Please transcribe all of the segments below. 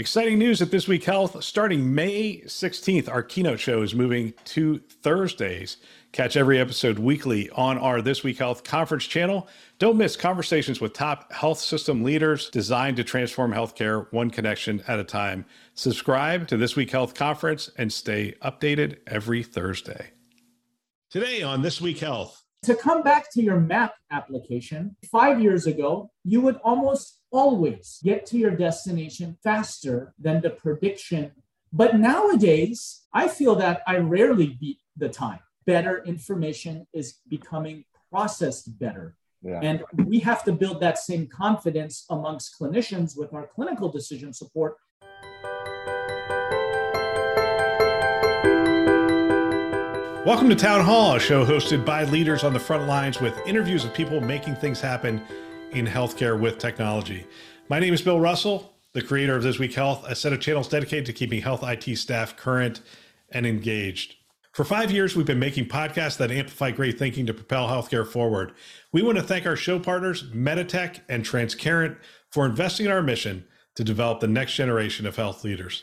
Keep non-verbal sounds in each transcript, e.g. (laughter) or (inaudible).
Exciting news at This Week Health. Starting May 16th, our keynote show is moving to Thursdays. Catch every episode weekly on our This Week Health conference channel. Don't miss conversations with top health system leaders designed to transform healthcare one connection at a time. Subscribe to This Week Health conference and stay updated every Thursday. Today on This Week Health. To come back to your map application, five years ago, you would almost always get to your destination faster than the prediction. But nowadays, I feel that I rarely beat the time. Better information is becoming processed better. Yeah. And we have to build that same confidence amongst clinicians with our clinical decision support Welcome to Town Hall, a show hosted by leaders on the front lines with interviews of people making things happen in healthcare with technology. My name is Bill Russell, the creator of This Week Health, a set of channels dedicated to keeping health IT staff current and engaged. For five years, we've been making podcasts that amplify great thinking to propel healthcare forward. We want to thank our show partners, Meditech and Transcarent, for investing in our mission to develop the next generation of health leaders.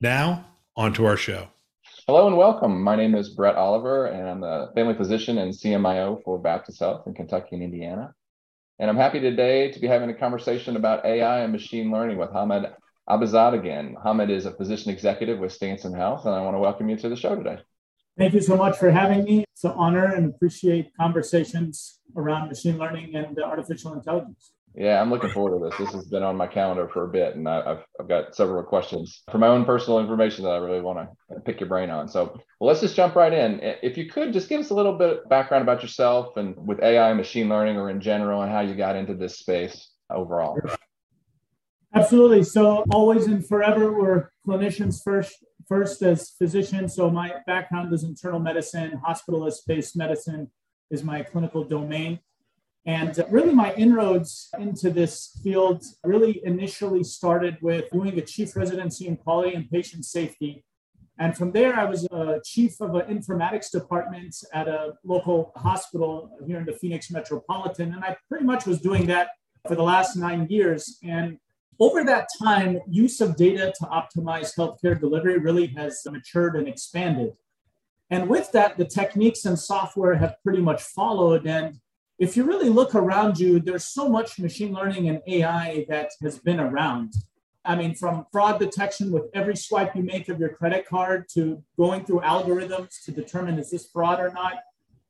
Now, on to our show. Hello and welcome. My name is Brett Oliver, and I'm the family physician and CMIO for Baptist Health in Kentucky and Indiana. And I'm happy today to be having a conversation about AI and machine learning with Hamed again. Hamed is a physician executive with Stanson Health, and I want to welcome you to the show today. Thank you so much for having me. It's an honor and appreciate conversations around machine learning and uh, artificial intelligence. Yeah, I'm looking forward to this. This has been on my calendar for a bit, and I, have I've got several questions for my own personal information that I really want to pick your brain on. So, well, let's just jump right in. If you could just give us a little bit of background about yourself and with AI, machine learning, or in general, and how you got into this space overall. Absolutely. So, always and forever, we're clinicians first. First, as physicians. So, my background is internal medicine, hospitalist-based medicine is my clinical domain. And really, my inroads into this field really initially started with doing a chief residency in quality and patient safety. And from there, I was a chief of an informatics department at a local hospital here in the Phoenix metropolitan. And I pretty much was doing that for the last nine years. And over that time, use of data to optimize healthcare delivery really has matured and expanded. And with that, the techniques and software have pretty much followed. And if you really look around you, there's so much machine learning and AI that has been around. I mean, from fraud detection with every swipe you make of your credit card to going through algorithms to determine is this fraud or not,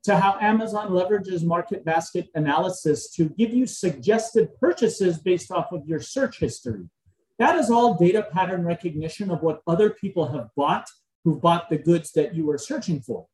to how Amazon leverages market basket analysis to give you suggested purchases based off of your search history. That is all data pattern recognition of what other people have bought who bought the goods that you were searching for.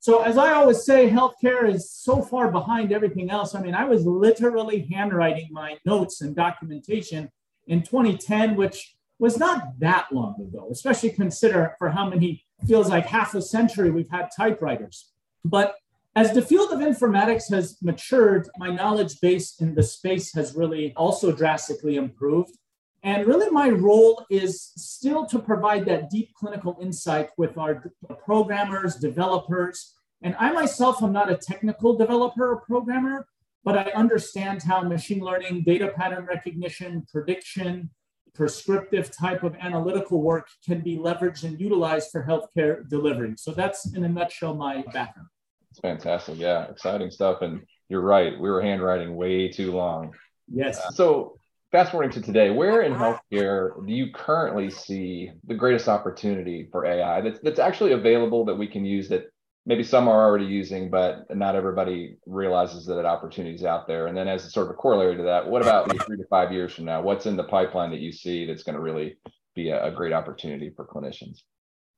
So, as I always say, healthcare is so far behind everything else. I mean, I was literally handwriting my notes and documentation in 2010, which was not that long ago, especially consider for how many feels like half a century we've had typewriters. But as the field of informatics has matured, my knowledge base in the space has really also drastically improved. And really, my role is still to provide that deep clinical insight with our programmers, developers. And I myself am not a technical developer or programmer, but I understand how machine learning, data pattern recognition, prediction, prescriptive type of analytical work can be leveraged and utilized for healthcare delivery. So that's in a nutshell my background. It's fantastic. Yeah, exciting stuff. And you're right. We were handwriting way too long. Yes. Uh, so fast forwarding to today, where in uh-huh. healthcare do you currently see the greatest opportunity for AI that's, that's actually available that we can use that maybe some are already using, but not everybody realizes that that opportunity is out there? And then as a sort of a corollary to that, what about three to five years from now? What's in the pipeline that you see that's going to really be a, a great opportunity for clinicians?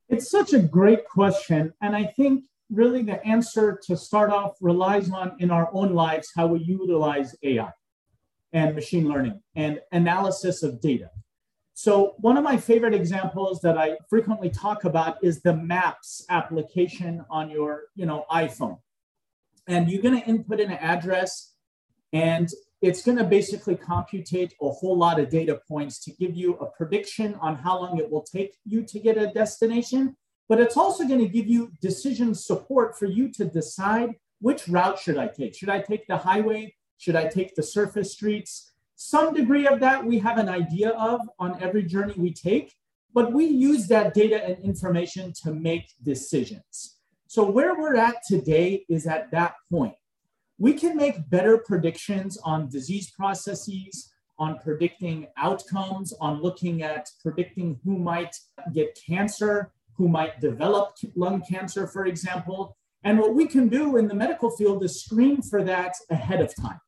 It's such a great question. And I think really the answer to start off relies on in our own lives how we utilize AI and machine learning and analysis of data. So one of my favorite examples that I frequently talk about is the Maps application on your, you know, iPhone. And you're going to input an address and it's going to basically computate a whole lot of data points to give you a prediction on how long it will take you to get a destination. But it's also going to give you decision support for you to decide which route should I take? Should I take the highway should I take the surface streets? Some degree of that we have an idea of on every journey we take, but we use that data and information to make decisions. So, where we're at today is at that point. We can make better predictions on disease processes, on predicting outcomes, on looking at predicting who might get cancer, who might develop lung cancer, for example. And what we can do in the medical field is screen for that ahead of time.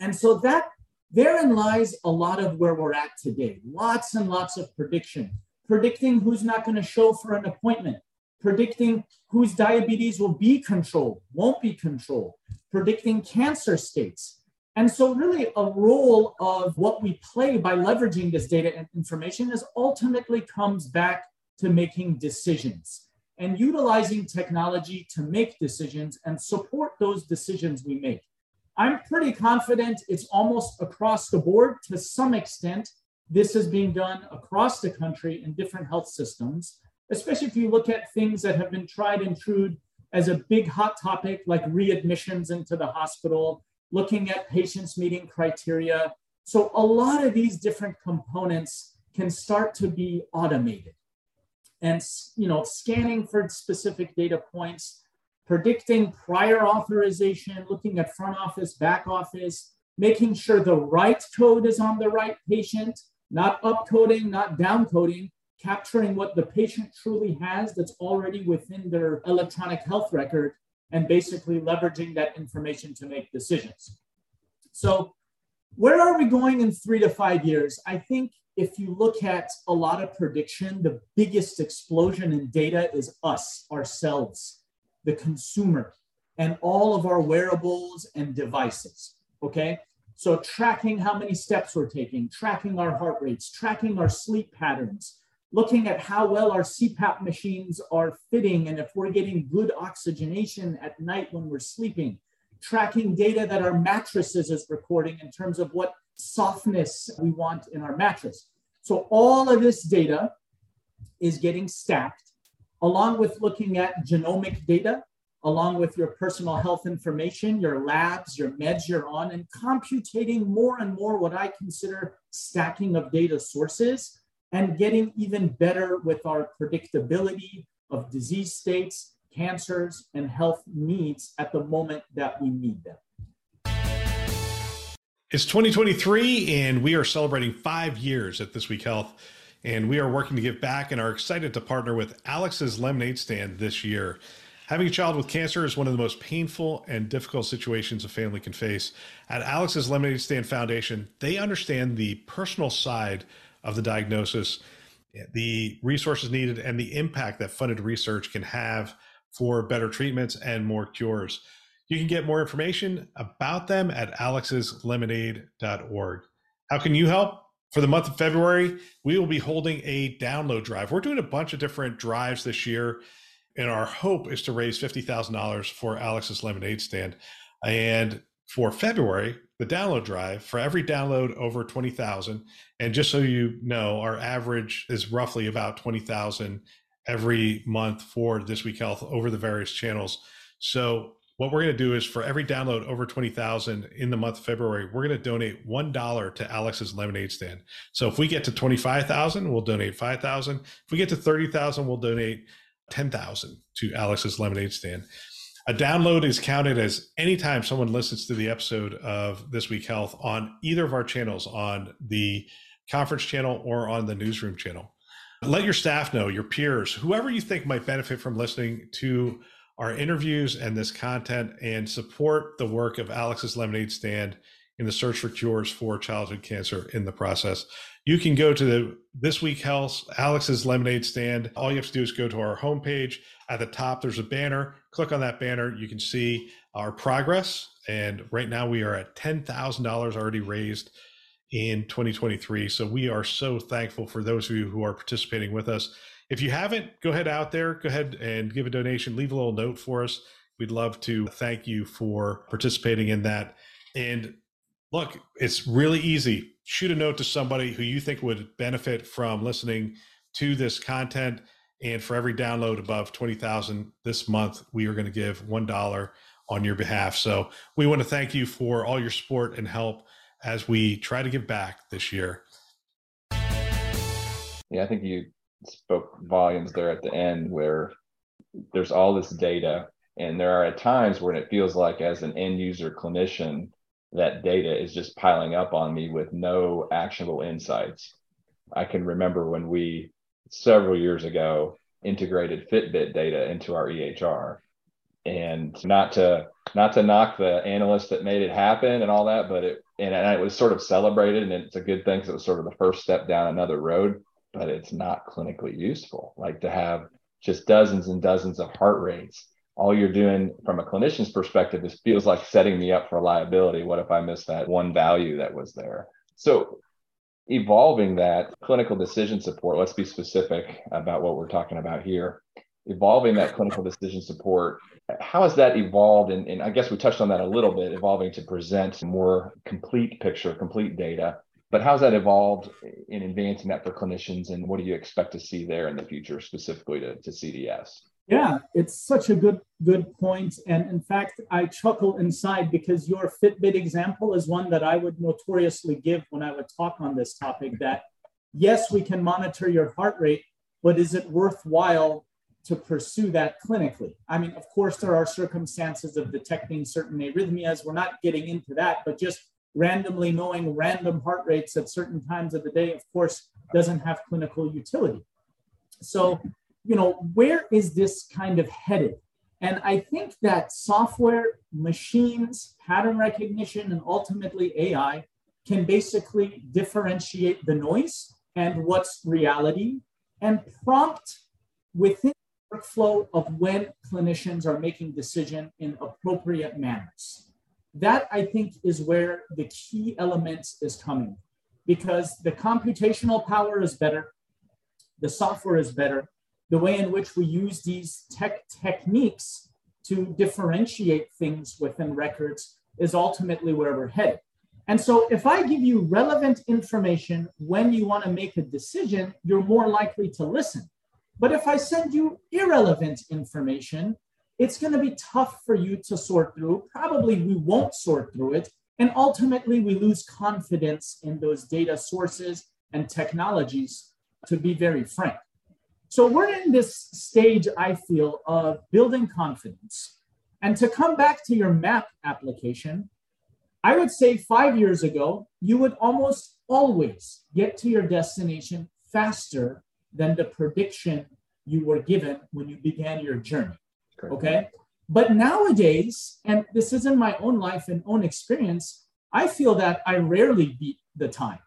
And so that therein lies a lot of where we're at today. Lots and lots of prediction, predicting who's not going to show for an appointment, predicting whose diabetes will be controlled, won't be controlled, predicting cancer states. And so, really, a role of what we play by leveraging this data and information is ultimately comes back to making decisions and utilizing technology to make decisions and support those decisions we make. I'm pretty confident it's almost across the board to some extent. This is being done across the country in different health systems, especially if you look at things that have been tried and true as a big hot topic like readmissions into the hospital, looking at patients meeting criteria. So, a lot of these different components can start to be automated and you know scanning for specific data points predicting prior authorization looking at front office back office making sure the right code is on the right patient not upcoding not downcoding capturing what the patient truly has that's already within their electronic health record and basically leveraging that information to make decisions. So where are we going in three to five years? I think if you look at a lot of prediction, the biggest explosion in data is us, ourselves, the consumer, and all of our wearables and devices. Okay. So, tracking how many steps we're taking, tracking our heart rates, tracking our sleep patterns, looking at how well our CPAP machines are fitting and if we're getting good oxygenation at night when we're sleeping, tracking data that our mattresses is recording in terms of what softness we want in our mattress. So all of this data is getting stacked along with looking at genomic data, along with your personal health information, your labs, your meds you're on, and computating more and more what I consider stacking of data sources and getting even better with our predictability of disease states, cancers, and health needs at the moment that we need them. It's 2023, and we are celebrating five years at This Week Health. And we are working to give back and are excited to partner with Alex's Lemonade Stand this year. Having a child with cancer is one of the most painful and difficult situations a family can face. At Alex's Lemonade Stand Foundation, they understand the personal side of the diagnosis, the resources needed, and the impact that funded research can have for better treatments and more cures. You can get more information about them at alexslemonade.org. How can you help? For the month of February, we will be holding a download drive. We're doing a bunch of different drives this year, and our hope is to raise $50,000 for Alex's Lemonade Stand. And for February, the download drive, for every download over 20,000, and just so you know, our average is roughly about 20,000 every month for This Week Health over the various channels. So what we're going to do is for every download over 20,000 in the month of February, we're going to donate $1 to Alex's lemonade stand. So if we get to 25,000, we'll donate 5,000. If we get to 30,000, we'll donate 10,000 to Alex's lemonade stand. A download is counted as anytime someone listens to the episode of This Week Health on either of our channels, on the conference channel or on the newsroom channel. Let your staff know, your peers, whoever you think might benefit from listening to our interviews and this content and support the work of Alex's Lemonade Stand in the search for cures for childhood cancer in the process. You can go to the This Week Health, Alex's Lemonade Stand. All you have to do is go to our homepage. At the top, there's a banner. Click on that banner. You can see our progress. And right now, we are at $10,000 already raised in 2023. So we are so thankful for those of you who are participating with us. If you haven't, go ahead out there, go ahead and give a donation, leave a little note for us. We'd love to thank you for participating in that. And look, it's really easy. Shoot a note to somebody who you think would benefit from listening to this content. And for every download above 20,000 this month, we are going to give $1 on your behalf. So we want to thank you for all your support and help as we try to give back this year. Yeah, I think you spoke volumes there at the end where there's all this data. And there are at times when it feels like as an end user clinician that data is just piling up on me with no actionable insights. I can remember when we several years ago integrated fitbit data into our ehr and not to not to knock the analysts that made it happen and all that but it and, and it was sort of celebrated and it's a good thing because it was sort of the first step down another road but it's not clinically useful. Like to have just dozens and dozens of heart rates. All you're doing from a clinician's perspective is feels like setting me up for liability. What if I miss that one value that was there? So evolving that clinical decision support, let's be specific about what we're talking about here. Evolving that clinical decision support, how has that evolved? And, and I guess we touched on that a little bit, evolving to present more complete picture, complete data but how's that evolved in advancing that for clinicians and what do you expect to see there in the future specifically to, to cds yeah it's such a good good point and in fact i chuckle inside because your fitbit example is one that i would notoriously give when i would talk on this topic that yes we can monitor your heart rate but is it worthwhile to pursue that clinically? I mean of course there are circumstances of detecting certain arrhythmias. We're not getting into that but just randomly knowing random heart rates at certain times of the day, of course, doesn't have clinical utility. So, you know, where is this kind of headed? And I think that software, machines, pattern recognition, and ultimately AI can basically differentiate the noise and what's reality and prompt within the workflow of when clinicians are making decision in appropriate manners that I think is where the key element is coming because the computational power is better, the software is better, the way in which we use these tech techniques to differentiate things within records is ultimately where we're headed. And so if I give you relevant information when you want to make a decision, you're more likely to listen. But if I send you irrelevant information, it's going to be tough for you to sort through. Probably we won't sort through it. And ultimately, we lose confidence in those data sources and technologies, to be very frank. So, we're in this stage, I feel, of building confidence. And to come back to your map application, I would say five years ago, you would almost always get to your destination faster than the prediction you were given when you began your journey. Okay. But nowadays, and this is in my own life and own experience, I feel that I rarely beat the time.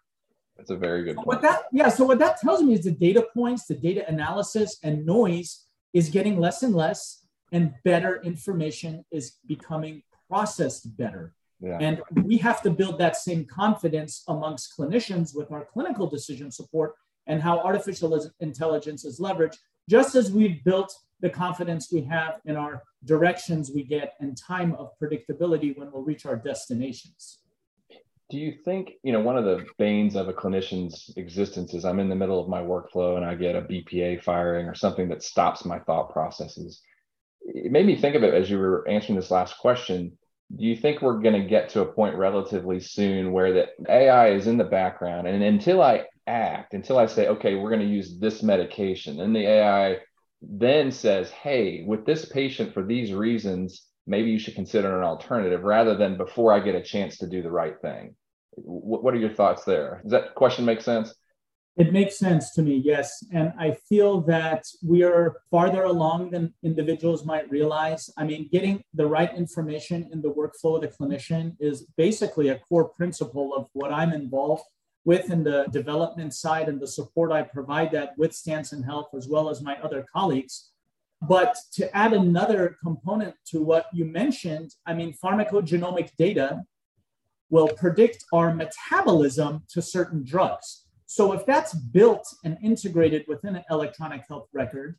That's a very good point. What that, yeah. So what that tells me is the data points, the data analysis, and noise is getting less and less, and better information is becoming processed better. Yeah. And we have to build that same confidence amongst clinicians with our clinical decision support and how artificial intelligence is leveraged, just as we've built the confidence we have in our directions we get and time of predictability when we'll reach our destinations. Do you think, you know, one of the banes of a clinician's existence is I'm in the middle of my workflow and I get a BPA firing or something that stops my thought processes? It made me think of it as you were answering this last question. Do you think we're going to get to a point relatively soon where the AI is in the background and until I act, until I say, okay, we're going to use this medication, and the AI then says, hey, with this patient for these reasons, maybe you should consider an alternative rather than before I get a chance to do the right thing. What are your thoughts there? Does that question make sense? It makes sense to me, yes. And I feel that we are farther along than individuals might realize. I mean, getting the right information in the workflow of the clinician is basically a core principle of what I'm involved with in the development side and the support I provide that with Stanson Health as well as my other colleagues. But to add another component to what you mentioned, I mean, pharmacogenomic data will predict our metabolism to certain drugs. So if that's built and integrated within an electronic health record,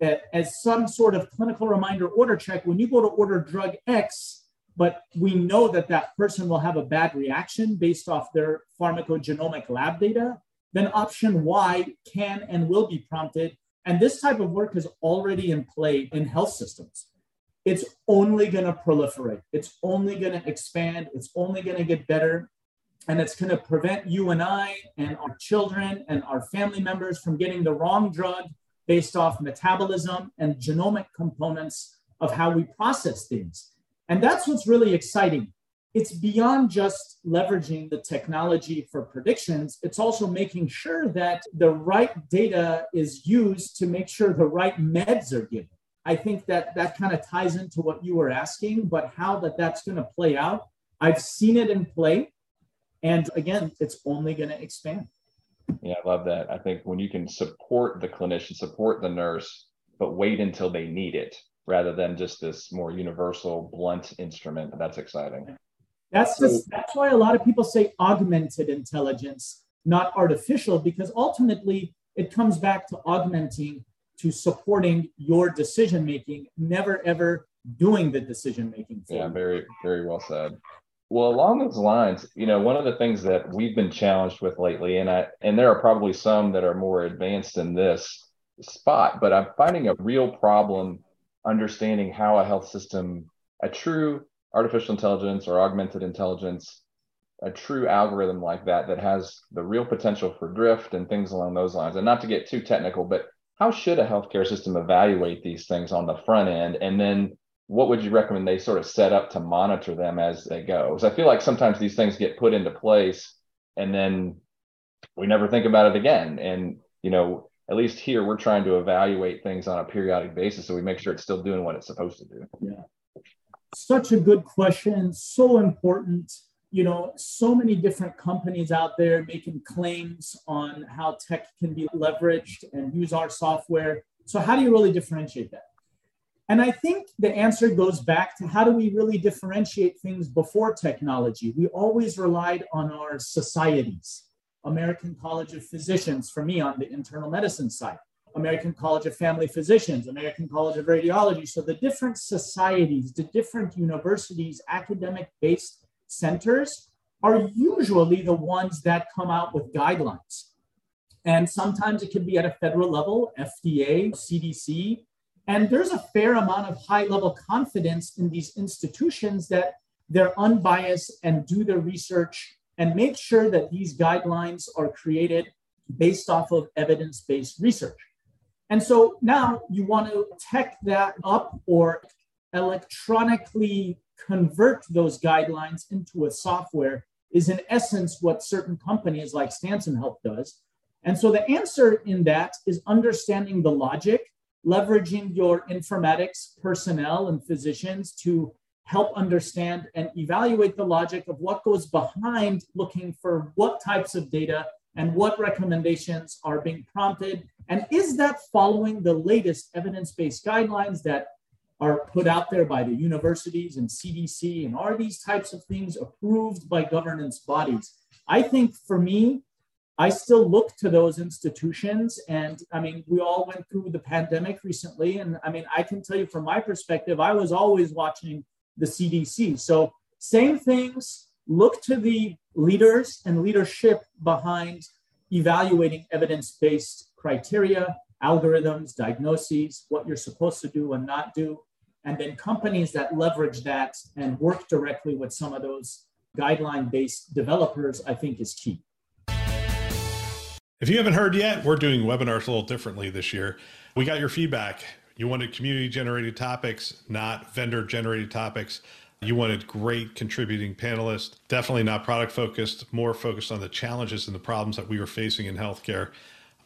eh, as some sort of clinical reminder order check, when you go to order drug X, but we know that that person will have a bad reaction based off their pharmacogenomic lab data, then option Y can and will be prompted. And this type of work is already in play in health systems. It's only going to proliferate, it's only going to expand, it's only going to get better. and it's going to prevent you and I and our children and our family members from getting the wrong drug based off metabolism and genomic components of how we process things. And that's what's really exciting. It's beyond just leveraging the technology for predictions, it's also making sure that the right data is used to make sure the right meds are given. I think that that kind of ties into what you were asking, but how that that's going to play out. I've seen it in play. And again, it's only going to expand. Yeah, I love that. I think when you can support the clinician, support the nurse, but wait until they need it rather than just this more universal blunt instrument, that's exciting. That's just that's why a lot of people say augmented intelligence, not artificial, because ultimately it comes back to augmenting to supporting your decision making, never ever doing the decision making. Yeah, very, very well said. Well, along those lines, you know, one of the things that we've been challenged with lately, and I and there are probably some that are more advanced in this spot, but I'm finding a real problem understanding how a health system, a true artificial intelligence or augmented intelligence, a true algorithm like that that has the real potential for drift and things along those lines. And not to get too technical, but how should a healthcare system evaluate these things on the front end and then what would you recommend they sort of set up to monitor them as they go? Because I feel like sometimes these things get put into place and then we never think about it again. And, you know, at least here we're trying to evaluate things on a periodic basis so we make sure it's still doing what it's supposed to do. Yeah. Such a good question. So important. You know, so many different companies out there making claims on how tech can be leveraged and use our software. So, how do you really differentiate that? And I think the answer goes back to how do we really differentiate things before technology? We always relied on our societies. American College of Physicians, for me on the internal medicine side, American College of Family Physicians, American College of Radiology. So the different societies, the different universities, academic based centers are usually the ones that come out with guidelines. And sometimes it can be at a federal level, FDA, CDC, and there's a fair amount of high level confidence in these institutions that they're unbiased and do their research and make sure that these guidelines are created based off of evidence based research. And so now you want to tech that up or electronically convert those guidelines into a software is in essence what certain companies like Stanson Health does. And so the answer in that is understanding the logic leveraging your informatics personnel and physicians to help understand and evaluate the logic of what goes behind looking for what types of data and what recommendations are being prompted. And is that following the latest evidence based guidelines that are put out there by the universities and CDC? And are these types of things approved by governance bodies? I think for me, I still look to those institutions. And I mean, we all went through the pandemic recently. And I mean, I can tell you from my perspective, I was always watching the CDC. So, same things, look to the leaders and leadership behind evaluating evidence based criteria, algorithms, diagnoses, what you're supposed to do and not do. And then companies that leverage that and work directly with some of those guideline based developers, I think is key. If you haven't heard yet, we're doing webinars a little differently this year. We got your feedback. You wanted community generated topics, not vendor generated topics. You wanted great contributing panelists, definitely not product focused, more focused on the challenges and the problems that we were facing in healthcare.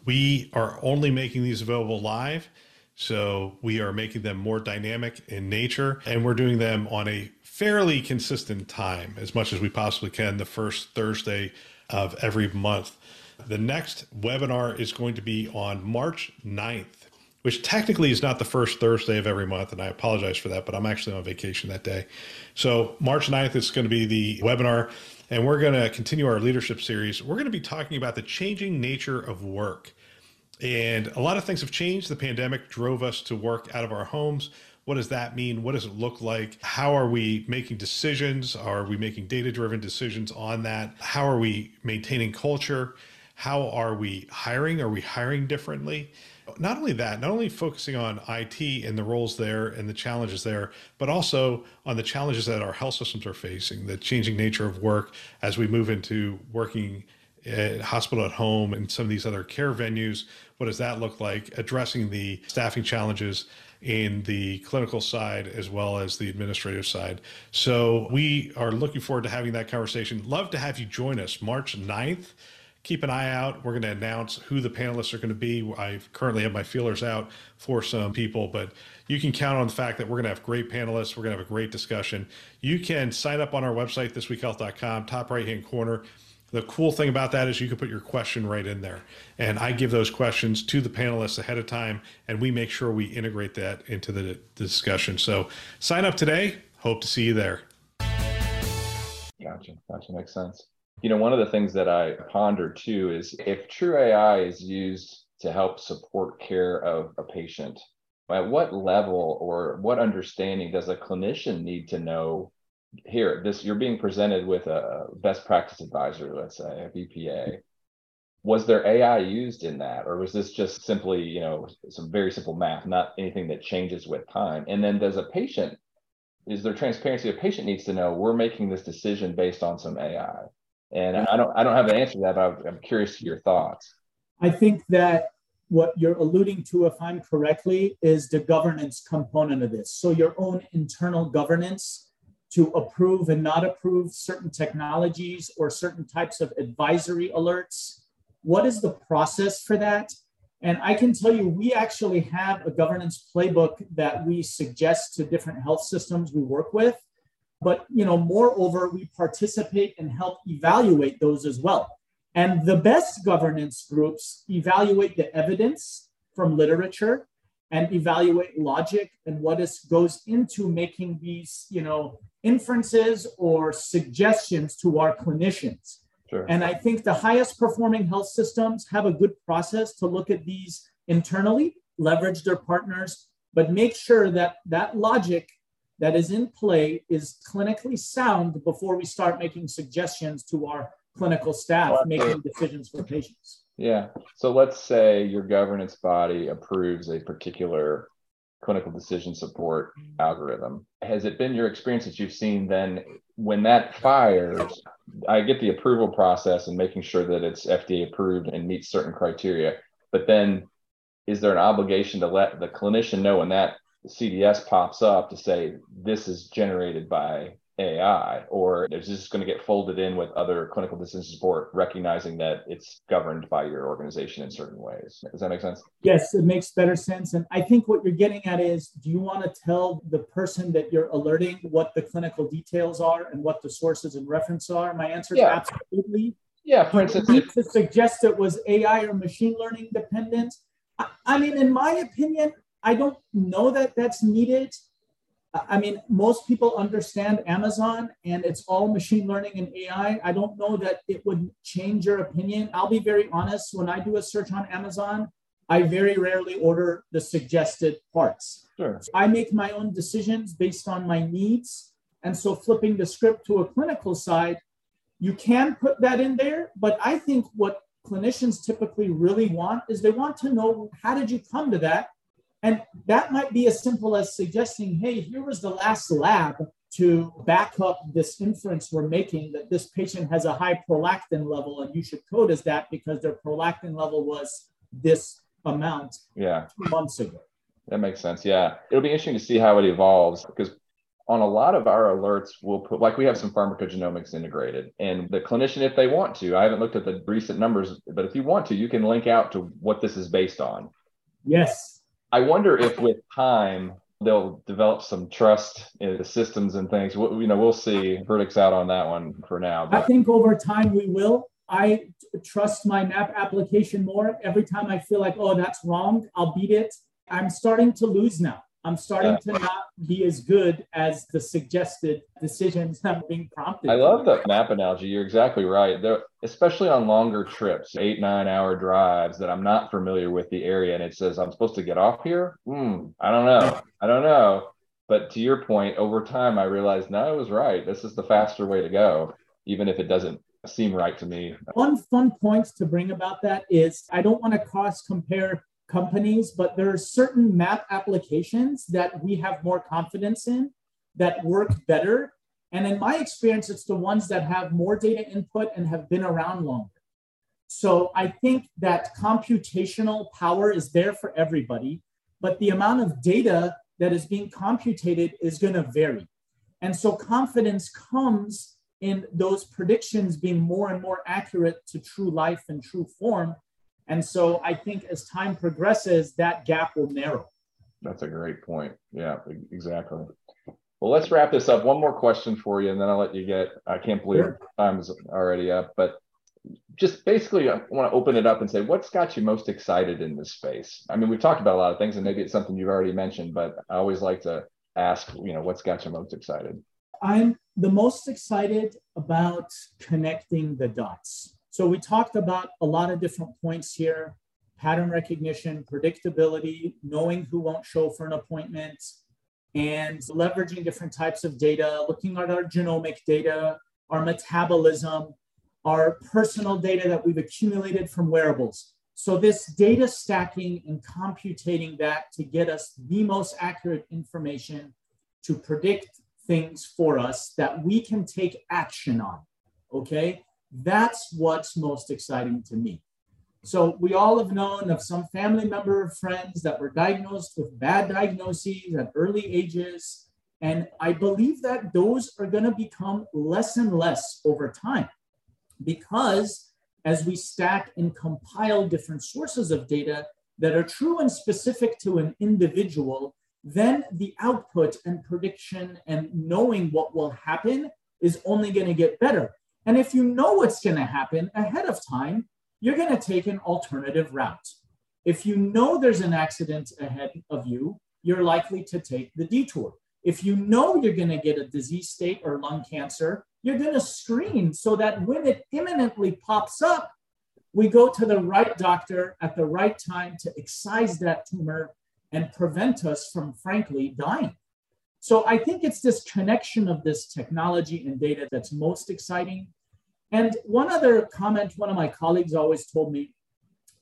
We are only making these available live. So we are making them more dynamic in nature, and we're doing them on a fairly consistent time, as much as we possibly can, the first Thursday of every month. The next webinar is going to be on March 9th, which technically is not the first Thursday of every month. And I apologize for that, but I'm actually on vacation that day. So, March 9th is going to be the webinar, and we're going to continue our leadership series. We're going to be talking about the changing nature of work. And a lot of things have changed. The pandemic drove us to work out of our homes. What does that mean? What does it look like? How are we making decisions? Are we making data driven decisions on that? How are we maintaining culture? How are we hiring? Are we hiring differently? Not only that, not only focusing on IT and the roles there and the challenges there, but also on the challenges that our health systems are facing, the changing nature of work as we move into working at hospital at home and some of these other care venues. What does that look like? Addressing the staffing challenges in the clinical side as well as the administrative side. So we are looking forward to having that conversation. Love to have you join us March 9th keep an eye out. We're going to announce who the panelists are going to be. I currently have my feelers out for some people, but you can count on the fact that we're going to have great panelists. We're going to have a great discussion. You can sign up on our website, thisweekhealth.com, top right hand corner. The cool thing about that is you can put your question right in there. And I give those questions to the panelists ahead of time, and we make sure we integrate that into the, discussion. So sign up today. Hope to see you there. Gotcha. Gotcha. Makes sense. You know, one of the things that I ponder too is if true AI is used to help support care of a patient, at what level or what understanding does a clinician need to know here? This you're being presented with a best practice advisor, let's say a BPA. Was there AI used in that, or was this just simply, you know, some very simple math, not anything that changes with time? And then does a patient is there transparency a patient needs to know we're making this decision based on some AI? And I don't I don't have an answer to that, but I'm curious to your thoughts. I think that what you're alluding to, if I'm correctly, is the governance component of this. So your own internal governance to approve and not approve certain technologies or certain types of advisory alerts. What is the process for that? And I can tell you, we actually have a governance playbook that we suggest to different health systems we work with. But you know, moreover, we participate and help evaluate those as well. And the best governance groups evaluate the evidence from literature and evaluate logic and what is goes into making these, you know, inferences or suggestions to our clinicians. Sure. And I think the highest performing health systems have a good process to look at these internally, leverage their partners, but make sure that that logic that is in play is clinically sound before we start making suggestions to our clinical staff making decisions for patients. Yeah. So let's say your governance body approves a particular clinical decision support algorithm. Has it been your experience that you've seen then when that fires? I get the approval process and making sure that it's FDA approved and meets certain criteria, but then is there an obligation to let the clinician know when that CDS pops up to say this is generated by AI, or is this going to get folded in with other clinical decision support, recognizing that it's governed by your organization in certain ways? Does that make sense? Yes, it makes better sense. And I think what you're getting at is do you want to tell the person that you're alerting what the clinical details are and what the sources and reference are? My answer is yeah. absolutely. Yeah, for instance, if- to suggest it was AI or machine learning dependent. I, I mean, in my opinion, I don't know that that's needed. I mean, most people understand Amazon and it's all machine learning and AI. I don't know that it would change your opinion. I'll be very honest. When I do a search on Amazon, I very rarely order the suggested parts. Sure. I make my own decisions based on my needs. And so flipping the script to a clinical side, you can put that in there. But I think what clinicians typically really want is they want to know how did you come to that? And that might be as simple as suggesting, hey, here was the last lab to back up this inference we're making that this patient has a high prolactin level and you should code as that because their prolactin level was this amount yeah. two months ago. That makes sense. Yeah. It'll be interesting to see how it evolves because on a lot of our alerts, we'll put like we have some pharmacogenomics integrated, and the clinician, if they want to, I haven't looked at the recent numbers, but if you want to, you can link out to what this is based on. Yes. I wonder if with time they'll develop some trust in the systems and things. We'll, you know, we'll see. Verdicts out on that one for now. But. I think over time we will. I trust my map application more. Every time I feel like, oh, that's wrong, I'll beat it. I'm starting to lose now. I'm starting yeah. to not be as good as the suggested decisions (laughs) I'm being prompted. I love the map analogy. You're exactly right. There, especially on longer trips, eight, nine hour drives that I'm not familiar with the area and it says I'm supposed to get off here. Hmm, I don't know. I don't know. But to your point, over time, I realized no, I was right. This is the faster way to go, even if it doesn't seem right to me. One fun point to bring about that is I don't want to cross compare companies, but there are certain map applications that we have more confidence in that work better. And in my experience, it's the ones that have more data input and have been around longer. So I think that computational power is there for everybody, but the amount of data that is being computed is going to vary. And so confidence comes in those predictions being more and more accurate to true life and true form. And so I think as time progresses, that gap will narrow. That's a great point. Yeah, exactly. Well, let's wrap this up. One more question for you, and then I'll let you get. I can't believe sure. time's already up, but just basically, I want to open it up and say, what's got you most excited in this space? I mean, we've talked about a lot of things, and maybe it's something you've already mentioned, but I always like to ask, you know, what's got you most excited? I'm the most excited about connecting the dots. So we talked about a lot of different points here pattern recognition, predictability, knowing who won't show for an appointment, and leveraging different types of data, looking at our genomic data, our metabolism, our personal data that we've accumulated from wearables. So, this data stacking and computating that to get us the most accurate information to predict things for us that we can take action on. Okay. That's what's most exciting to me. So, we all have known of some family member or friends that were diagnosed with bad diagnoses at early ages. And I believe that those are going to become less and less over time because as we stack and compile different sources of data that are true and specific to an individual, then the output and prediction and knowing what will happen is only going to get better. And if you know what's going to happen ahead of time, you're going to take an alternative route. If you know there's an accident ahead of you, you're likely to take the detour. If you know you're going to get a disease state or lung cancer, you're going to screen so that when it imminently pops up, we go to the right doctor at the right time to excise that tumor and prevent us from, frankly, dying. So I think it's this connection of this technology and data that's most exciting. And one other comment one of my colleagues always told me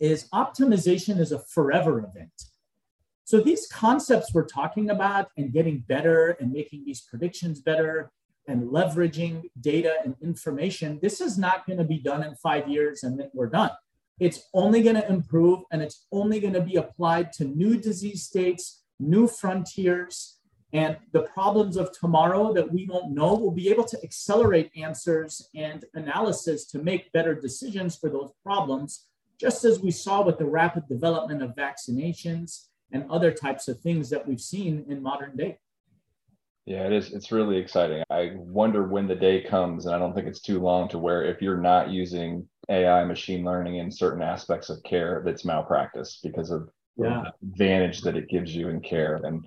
is optimization is a forever event. So these concepts we're talking about and getting better and making these predictions better and leveraging data and information, this is not going to be done in five years and then we're done. It's only going to improve and it's only going to be applied to new disease states, new frontiers, and the problems of tomorrow that we won't know. We'll be able to accelerate answers and analysis to make better decisions for those problems, just as we saw with the rapid development of vaccinations and other types of things that we've seen in modern day. Yeah, it is. It's really exciting. I wonder when the day comes, and I don't think it's too long to where if you're not using AI machine learning in certain aspects of care, that's malpractice because of yeah. the advantage that it gives you in care. And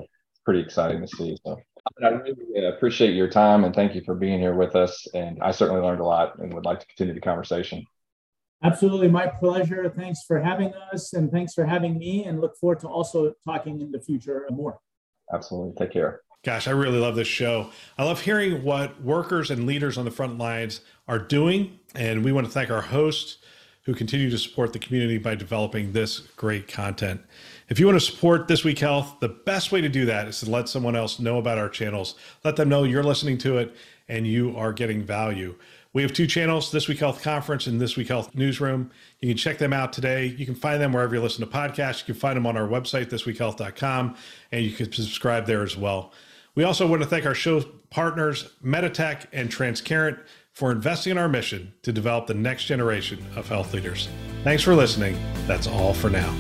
pretty exciting to see. So I really uh, appreciate your time and thank you for being here with us. And I certainly learned a lot and would like to continue the conversation. Absolutely, my pleasure. Thanks for having us and thanks for having me and look forward to also talking in the future more. Absolutely. Take care. Gosh, I really love this show. I love hearing what workers and leaders on the front lines are doing. And we want to thank our hosts who continue to support the community by developing this great content. If you want to support This Week Health, the best way to do that is to let someone else know about our channels. Let them know you're listening to it and you are getting value. We have two channels, This Week Health Conference and This Week Health Newsroom. You can check them out today. You can find them wherever you listen to podcasts. You can find them on our website, thisweekhealth.com, and you can subscribe there as well. We also want to thank our show partners, Meditech and Transcarent, for investing in our mission to develop the next generation of health leaders. Thanks for listening. That's all for now.